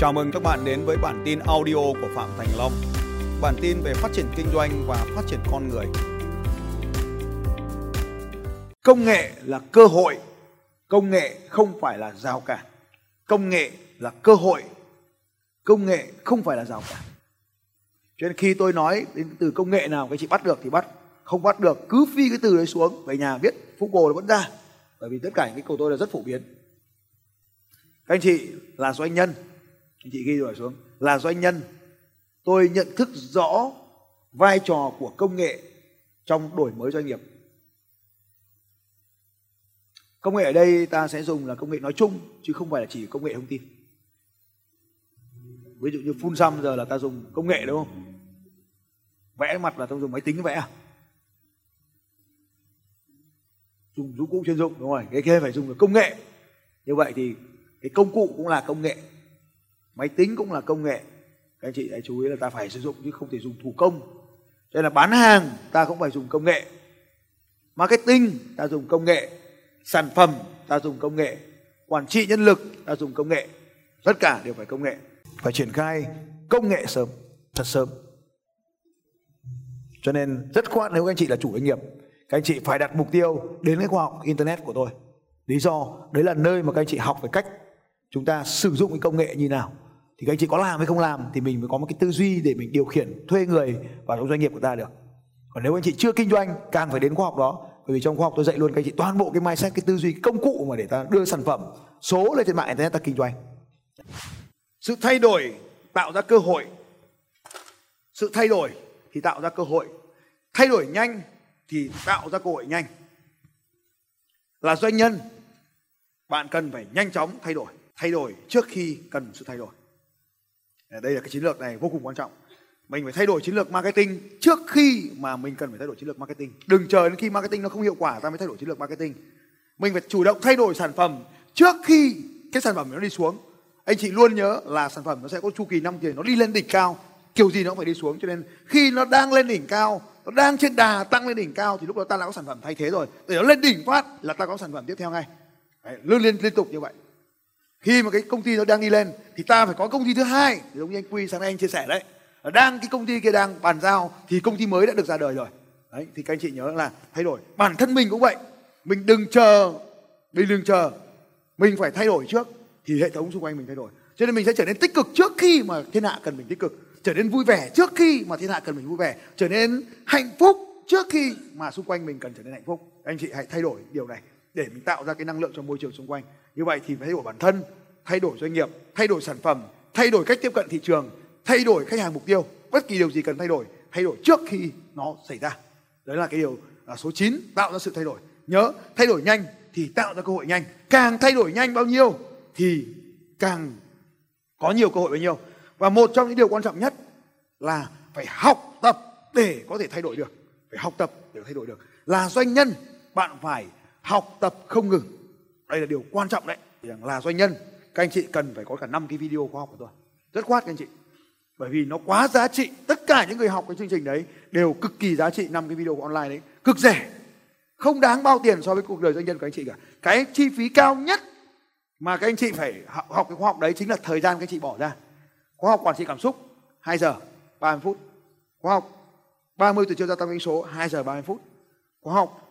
Chào mừng các bạn đến với bản tin audio của Phạm Thành Long. Bản tin về phát triển kinh doanh và phát triển con người. Công nghệ là cơ hội, công nghệ không phải là rào cản. Công nghệ là cơ hội, công nghệ không phải là rào cản. Cho nên khi tôi nói đến từ công nghệ nào các chị bắt được thì bắt, không bắt được cứ phi cái từ đấy xuống về nhà viết Google nó vẫn ra. Bởi vì tất cả những cái câu tôi là rất phổ biến. Các anh chị là doanh nhân, anh chị ghi rồi xuống. Là doanh nhân. Tôi nhận thức rõ vai trò của công nghệ trong đổi mới doanh nghiệp. Công nghệ ở đây ta sẽ dùng là công nghệ nói chung, chứ không phải là chỉ công nghệ thông tin. Ví dụ như phun xăm giờ là ta dùng công nghệ, đúng không? Vẽ mặt là ta dùng máy tính vẽ à? Dùng dụng cụ chuyên dụng, đúng rồi. Cái kia phải dùng là công nghệ. Như vậy thì cái công cụ cũng là công nghệ máy tính cũng là công nghệ. Các anh chị hãy chú ý là ta phải sử dụng chứ không thể dùng thủ công. Cho nên là bán hàng, ta cũng phải dùng công nghệ. Marketing, ta dùng công nghệ. Sản phẩm, ta dùng công nghệ. Quản trị nhân lực, ta dùng công nghệ. Tất cả đều phải công nghệ. Phải triển khai công nghệ sớm, thật sớm. Cho nên rất khoát nếu các anh chị là chủ doanh nghiệp, các anh chị phải đặt mục tiêu đến cái khoa học internet của tôi. Lý do, đấy là nơi mà các anh chị học về cách chúng ta sử dụng cái công nghệ như nào thì các anh chị có làm hay không làm thì mình mới có một cái tư duy để mình điều khiển thuê người vào trong doanh nghiệp của ta được. Còn nếu anh chị chưa kinh doanh, càng phải đến khoa học đó. Bởi vì trong khoa học tôi dạy luôn, các anh chị toàn bộ cái mindset, cái tư duy, cái công cụ mà để ta đưa sản phẩm, số lên trên mạng internet ta kinh doanh. Sự thay đổi tạo ra cơ hội. Sự thay đổi thì tạo ra cơ hội. Thay đổi nhanh thì tạo ra cơ hội nhanh. Là doanh nhân, bạn cần phải nhanh chóng thay đổi. Thay đổi trước khi cần sự thay đổi. Ờ, đây là cái chiến lược này vô cùng quan trọng. Mình phải thay đổi chiến lược marketing trước khi mà mình cần phải thay đổi chiến lược marketing. Đừng chờ đến khi marketing nó không hiệu quả ta mới thay đổi chiến lược marketing. Mình phải chủ động thay đổi sản phẩm trước khi cái sản phẩm nó đi xuống. Anh chị luôn nhớ là sản phẩm nó sẽ có chu kỳ năm tiền nó đi lên đỉnh cao kiểu gì nó cũng phải đi xuống. Cho nên khi nó đang lên đỉnh cao nó đang trên đà tăng lên đỉnh cao thì lúc đó ta đã có sản phẩm thay thế rồi. Để nó lên đỉnh phát là ta có sản phẩm tiếp theo ngay. Đấy, luôn liên liên tục như vậy khi mà cái công ty nó đang đi lên, thì ta phải có công ty thứ hai. Giống như anh quy sáng nay anh chia sẻ đấy. Đang cái công ty kia đang bàn giao, thì công ty mới đã được ra đời rồi. Đấy, thì các anh chị nhớ là thay đổi. Bản thân mình cũng vậy. Mình đừng chờ, mình đừng chờ. Mình phải thay đổi trước, thì hệ thống xung quanh mình thay đổi. Cho nên mình sẽ trở nên tích cực trước khi mà thiên hạ cần mình tích cực. Trở nên vui vẻ trước khi mà thiên hạ cần mình vui vẻ. Trở nên hạnh phúc trước khi mà xung quanh mình cần trở nên hạnh phúc. Anh chị hãy thay đổi điều này để mình tạo ra cái năng lượng cho môi trường xung quanh như vậy thì phải thay đổi bản thân thay đổi doanh nghiệp thay đổi sản phẩm thay đổi cách tiếp cận thị trường thay đổi khách hàng mục tiêu bất kỳ điều gì cần thay đổi thay đổi trước khi nó xảy ra đấy là cái điều là số 9 tạo ra sự thay đổi nhớ thay đổi nhanh thì tạo ra cơ hội nhanh càng thay đổi nhanh bao nhiêu thì càng có nhiều cơ hội bao nhiêu và một trong những điều quan trọng nhất là phải học tập để có thể thay đổi được phải học tập để thay đổi được là doanh nhân bạn phải học tập không ngừng. Đây là điều quan trọng đấy. Là doanh nhân các anh chị cần phải có cả năm cái video khoa học của tôi. Rất khoát các anh chị. Bởi vì nó quá giá trị. Tất cả những người học cái chương trình đấy đều cực kỳ giá trị năm cái video online đấy. Cực rẻ. Không đáng bao tiền so với cuộc đời doanh nhân của anh chị cả. Cái chi phí cao nhất mà các anh chị phải học, học cái khoa học đấy chính là thời gian các anh chị bỏ ra. Khoa học quản trị cảm xúc 2 giờ 30 phút. Khoa học 30 từ chiều gia tăng doanh số 2 giờ 30 phút. Khóa học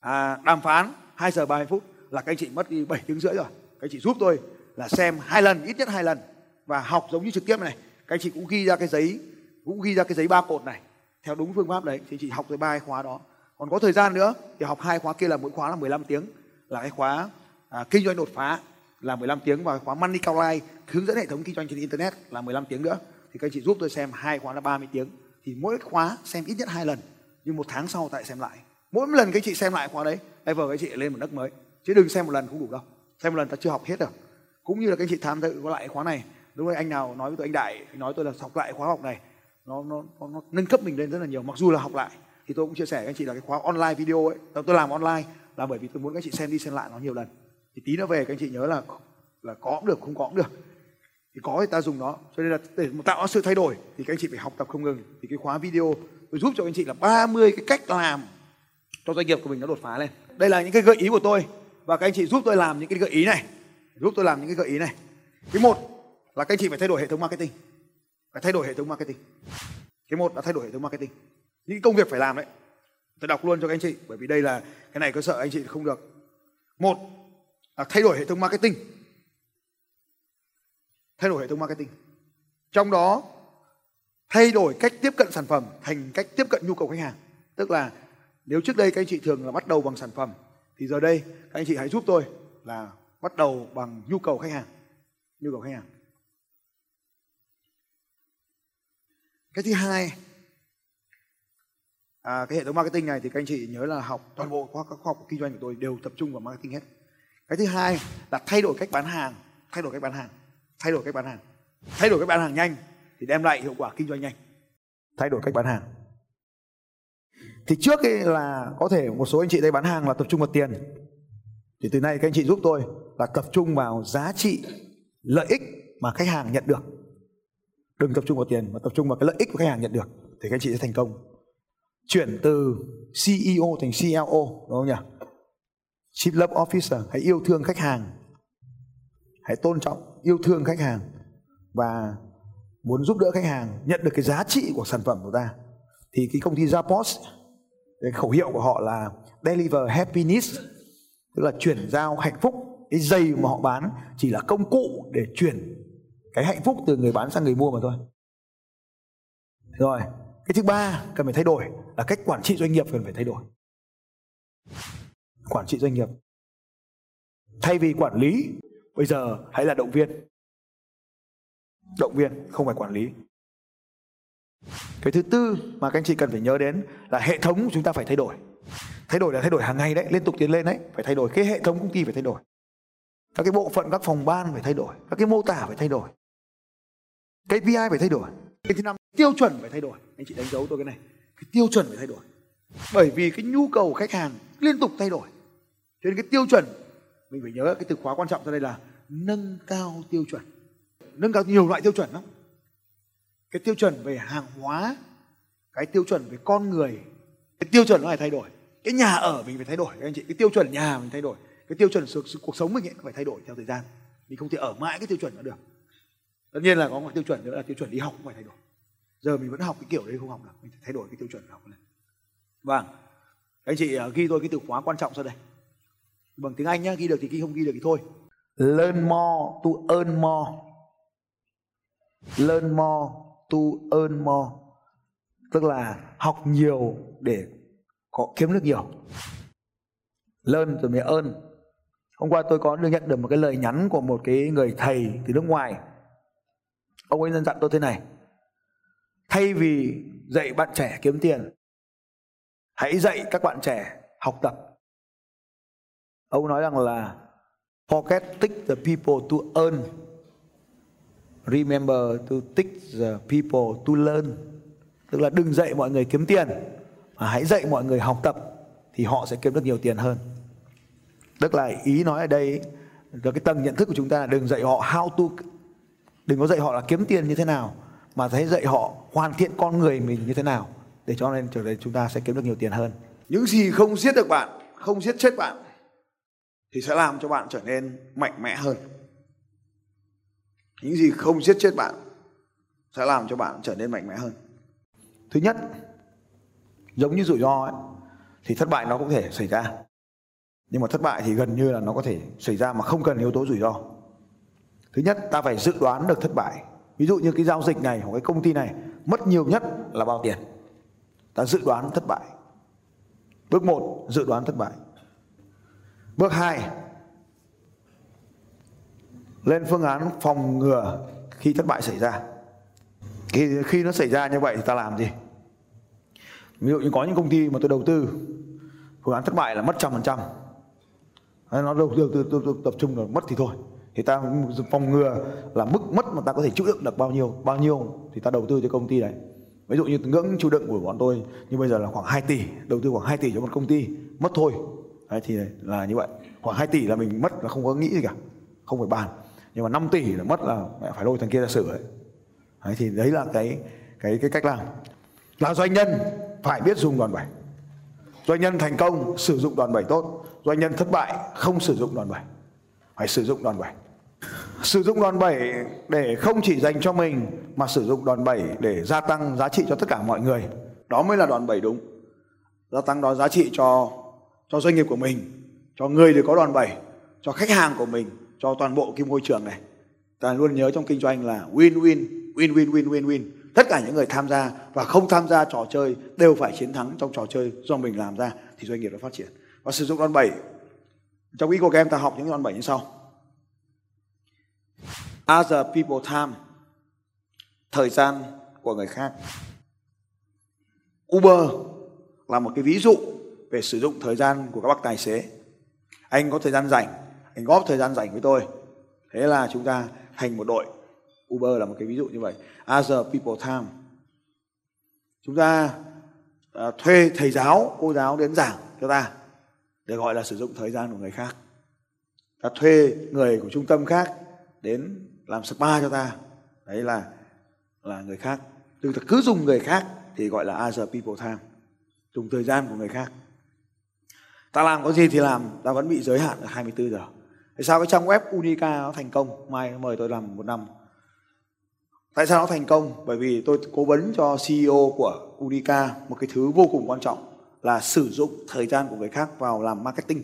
à, đàm phán 2 giờ 30 phút là các anh chị mất đi 7 tiếng rưỡi rồi. Các anh chị giúp tôi là xem hai lần ít nhất hai lần. Và học giống như trực tiếp này các anh chị cũng ghi ra cái giấy cũng ghi ra cái giấy ba cột này. Theo đúng phương pháp đấy thì chị học tới ba khóa đó. Còn có thời gian nữa thì học hai khóa kia là mỗi khóa là 15 tiếng. Là cái khóa à, kinh doanh đột phá là 15 tiếng và khóa money cao life hướng dẫn hệ thống kinh doanh trên internet là 15 tiếng nữa. Thì các anh chị giúp tôi xem hai khóa là 30 tiếng. Thì mỗi khóa xem ít nhất hai lần nhưng một tháng sau tại xem lại mỗi một lần các chị xem lại khóa đấy level các chị lên một nấc mới. Chứ đừng xem một lần không đủ đâu. Xem một lần ta chưa học hết được cũng như là các chị tham dự có lại khóa này đúng không anh nào nói với tôi anh đại nói tôi là học lại khóa học này nó, nó nó nó nâng cấp mình lên rất là nhiều. Mặc dù là học lại thì tôi cũng chia sẻ với anh chị là cái khóa online video ấy tôi làm online là bởi vì tôi muốn các chị xem đi xem lại nó nhiều lần. Thì tí nó về các anh chị nhớ là là có cũng được không có cũng được. Thì có thì ta dùng nó. Cho nên là để tạo ra sự thay đổi thì các anh chị phải học tập không ngừng. Thì cái khóa video tôi giúp cho anh chị là 30 cái cách làm cho doanh nghiệp của mình nó đột phá lên. Đây là những cái gợi ý của tôi và các anh chị giúp tôi làm những cái gợi ý này. Giúp tôi làm những cái gợi ý này. Cái một là các anh chị phải thay đổi hệ thống marketing. Phải thay đổi hệ thống marketing. Cái một là thay đổi hệ thống marketing. Những công việc phải làm đấy. Tôi đọc luôn cho các anh chị, bởi vì đây là cái này có sợ anh chị không được. Một là thay đổi hệ thống marketing. Thay đổi hệ thống marketing. Trong đó, thay đổi cách tiếp cận sản phẩm thành cách tiếp cận nhu cầu khách hàng. Tức là nếu trước đây các anh chị thường là bắt đầu bằng sản phẩm thì giờ đây các anh chị hãy giúp tôi là bắt đầu bằng nhu cầu khách hàng. Nhu cầu khách hàng. Cái thứ hai à, cái hệ thống marketing này thì các anh chị nhớ là học toàn bộ các khoa học kinh doanh của tôi đều tập trung vào marketing hết. Cái thứ hai là thay đổi cách bán hàng thay đổi cách bán hàng thay đổi cách bán hàng. Thay đổi cách bán hàng nhanh thì đem lại hiệu quả kinh doanh nhanh. Thay đổi cách bán hàng thì trước ấy là có thể một số anh chị đây bán hàng là tập trung vào tiền. Thì từ nay các anh chị giúp tôi là tập trung vào giá trị, lợi ích mà khách hàng nhận được. Đừng tập trung vào tiền mà tập trung vào cái lợi ích của khách hàng nhận được thì các anh chị sẽ thành công. Chuyển từ CEO thành CLO đúng không nhỉ? Chief Love Officer, hãy yêu thương khách hàng. Hãy tôn trọng, yêu thương khách hàng và muốn giúp đỡ khách hàng nhận được cái giá trị của sản phẩm của ta. Thì cái công ty Zappos cái khẩu hiệu của họ là deliver happiness, tức là chuyển giao hạnh phúc. Cái dây mà họ bán chỉ là công cụ để chuyển cái hạnh phúc từ người bán sang người mua mà thôi. Rồi, cái thứ ba cần phải thay đổi là cách quản trị doanh nghiệp cần phải thay đổi. Quản trị doanh nghiệp. Thay vì quản lý, bây giờ hãy là động viên. Động viên không phải quản lý cái thứ tư mà các anh chị cần phải nhớ đến là hệ thống của chúng ta phải thay đổi. Thay đổi là thay đổi hàng ngày đấy, liên tục tiến lên đấy, phải thay đổi. Cái hệ thống công ty phải thay đổi. Các cái bộ phận, các phòng ban phải thay đổi. Các cái mô tả phải thay đổi. KPI phải thay đổi. Cái thứ năm, tiêu chuẩn phải thay đổi. Anh chị đánh dấu tôi cái này. Cái tiêu chuẩn phải thay đổi. Bởi vì cái nhu cầu khách hàng liên tục thay đổi. Cho nên cái tiêu chuẩn, mình phải nhớ cái từ khóa quan trọng ra đây là nâng cao tiêu chuẩn. Nâng cao nhiều loại tiêu chuẩn lắm cái tiêu chuẩn về hàng hóa, cái tiêu chuẩn về con người, cái tiêu chuẩn nó phải thay đổi. Cái nhà ở mình phải thay đổi, các anh chị. Cái tiêu chuẩn nhà mình thay đổi. Cái tiêu chuẩn cuộc sống mình ấy phải thay đổi theo thời gian. Mình không thể ở mãi cái tiêu chuẩn đó được. Tất nhiên là có một tiêu chuẩn nữa là tiêu chuẩn đi học cũng phải thay đổi. Giờ mình vẫn học cái kiểu đấy không học được, mình phải thay đổi cái tiêu chuẩn học này vâng. Anh chị à, ghi tôi cái từ khóa quan trọng sau đây. Bằng tiếng anh nhá, ghi được thì ghi, không ghi được thì thôi. Learn more to earn more. Learn more tu earn more. Tức là học nhiều để có kiếm được nhiều. Learn rồi mới earn. Hôm qua tôi có được nhận được một cái lời nhắn của một cái người thầy từ nước ngoài. Ông ấy dặn tôi thế này. Thay vì dạy bạn trẻ kiếm tiền, hãy dạy các bạn trẻ học tập. Ông nói rằng là, forget the people to earn remember to teach the people to learn. Tức là đừng dạy mọi người kiếm tiền, mà hãy dạy mọi người học tập, thì họ sẽ kiếm được nhiều tiền hơn. Tức là ý nói ở đây, là cái tầng nhận thức của chúng ta là đừng dạy họ how to, đừng có dạy họ là kiếm tiền như thế nào, mà hãy dạy họ hoàn thiện con người mình như thế nào, để cho nên trở nên chúng ta sẽ kiếm được nhiều tiền hơn. Những gì không giết được bạn, không giết chết bạn, thì sẽ làm cho bạn trở nên mạnh mẽ hơn những gì không giết chết bạn sẽ làm cho bạn trở nên mạnh mẽ hơn. Thứ nhất giống như rủi ro ấy, thì thất bại nó cũng thể xảy ra. Nhưng mà thất bại thì gần như là nó có thể xảy ra mà không cần yếu tố rủi ro. Thứ nhất ta phải dự đoán được thất bại. Ví dụ như cái giao dịch này hoặc cái công ty này mất nhiều nhất là bao tiền? Ta dự đoán thất bại. Bước một dự đoán thất bại. Bước hai lên phương án phòng ngừa khi thất bại xảy ra. Khi khi nó xảy ra như vậy thì ta làm gì? Ví dụ như có những công ty mà tôi đầu tư, phương án thất bại là mất trăm phần trăm. Nó đầu tư tập trung là mất thì thôi. Thì ta phòng ngừa là mức mất mà ta có thể chịu đựng được bao nhiêu bao nhiêu thì ta đầu tư cho công ty đấy. Ví dụ như ngưỡng chịu đựng của bọn tôi như bây giờ là khoảng 2 tỷ, đầu tư khoảng 2 tỷ cho một công ty, mất thôi. Đấy, thì là như vậy. Khoảng 2 tỷ là mình mất là không có nghĩ gì cả, không phải bàn nhưng mà 5 tỷ là mất là mẹ phải lôi thằng kia ra xử đấy. đấy, thì đấy là cái cái cái cách làm. Là doanh nhân phải biết dùng đòn bẩy. Doanh nhân thành công sử dụng đòn bẩy tốt. Doanh nhân thất bại không sử dụng đòn bẩy. Phải sử dụng đòn bẩy. Sử dụng đòn bẩy để không chỉ dành cho mình, mà sử dụng đòn bẩy để gia tăng giá trị cho tất cả mọi người. Đó mới là đòn bẩy đúng. Gia tăng đó giá trị cho cho doanh nghiệp của mình, cho người để có đòn bẩy, cho khách hàng của mình cho toàn bộ cái môi trường này. Ta luôn nhớ trong kinh doanh là win win win win win win win. Tất cả những người tham gia và không tham gia trò chơi đều phải chiến thắng trong trò chơi do mình làm ra thì doanh nghiệp nó phát triển. Và sử dụng đòn bẩy trong ý của các em, ta học những đòn bẩy như sau. Other people time. Thời gian của người khác. Uber là một cái ví dụ về sử dụng thời gian của các bác tài xế. Anh có thời gian rảnh anh góp thời gian rảnh với tôi. Thế là chúng ta thành một đội. Uber là một cái ví dụ như vậy. Other people time. Chúng ta uh, thuê thầy giáo cô giáo đến giảng cho ta để gọi là sử dụng thời gian của người khác. Ta thuê người của trung tâm khác đến làm spa cho ta. Đấy là là người khác. Tức ta cứ dùng người khác thì gọi là other people time. Dùng thời gian của người khác. Ta làm có gì thì làm. Ta vẫn bị giới hạn ở 24 giờ tại sao cái trang web Unica nó thành công? Mai mời tôi làm một năm. Tại sao nó thành công? Bởi vì tôi cố vấn cho CEO của Unica một cái thứ vô cùng quan trọng là sử dụng thời gian của người khác vào làm marketing,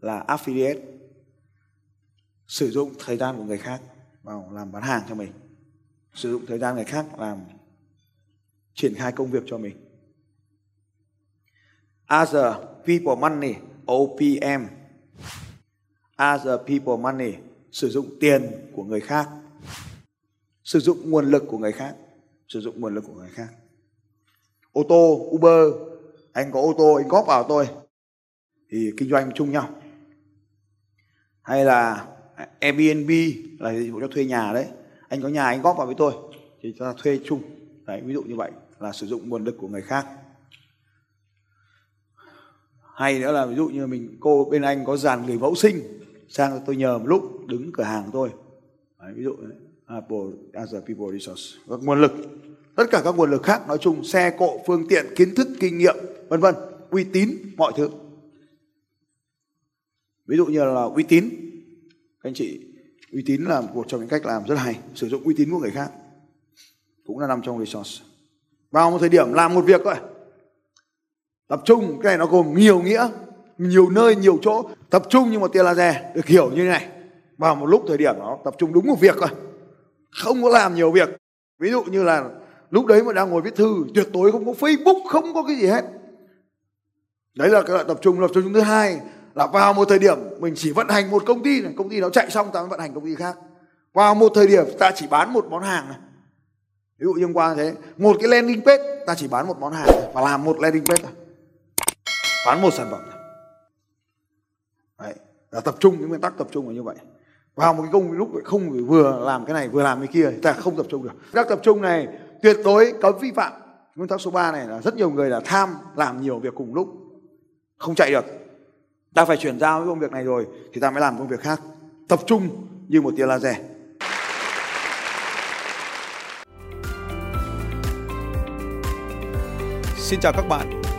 là affiliate. Sử dụng thời gian của người khác vào làm bán hàng cho mình. Sử dụng thời gian người khác làm triển khai công việc cho mình. Other people money OPM other people money, sử dụng tiền của người khác. Sử dụng nguồn lực của người khác. Sử dụng nguồn lực của người khác. Ô tô, Uber, anh có ô tô, anh góp vào tôi thì kinh doanh chung nhau. Hay là Airbnb là dịch vụ cho thuê nhà đấy. Anh có nhà anh góp vào với tôi, thì ta thuê chung. Đấy, ví dụ như vậy là sử dụng nguồn lực của người khác hay nữa là ví dụ như mình cô bên anh có dàn người mẫu sinh sang tôi nhờ một lúc đứng cửa hàng tôi. Đấy, ví dụ. Apple à, as a people resource. Các nguồn lực. Tất cả các nguồn lực khác nói chung xe cộ phương tiện kiến thức kinh nghiệm vân vân. Uy tín mọi thứ. Ví dụ như là uy tín. Các anh chị uy tín là một trong những cách làm rất hay. Sử dụng uy tín của người khác. Cũng là nằm trong resource. Vào một thời điểm làm một việc thôi tập trung, cái này nó gồm nhiều nghĩa, nhiều nơi, nhiều chỗ. Tập trung nhưng mà tia là được hiểu như này. Vào một lúc thời điểm nó tập trung đúng một việc thôi. Không có làm nhiều việc. Ví dụ như là lúc đấy mà đang ngồi viết thư, tuyệt đối không có facebook, không có cái gì hết. Đấy là cái loại tập trung tập trung thứ hai là vào một thời điểm mình chỉ vận hành một công ty này, công ty nó chạy xong ta mới vận hành công ty khác. Vào một thời điểm ta chỉ bán một món hàng này. Ví dụ như hôm qua thế, một cái landing page, ta chỉ bán một món hàng và làm một landing page thôi bán một sản phẩm đấy, là tập trung những nguyên tắc tập trung là như vậy. Vào một cái công lúc không vừa làm cái này, vừa làm cái kia, ta không tập trung được. Các tập trung này tuyệt đối cấm vi phạm. Nguyên tắc số 3 này là rất nhiều người là tham làm nhiều việc cùng lúc, không chạy được. Ta phải chuyển giao cái công việc này rồi thì ta mới làm công việc khác. Tập trung như một tia laser. Xin chào các bạn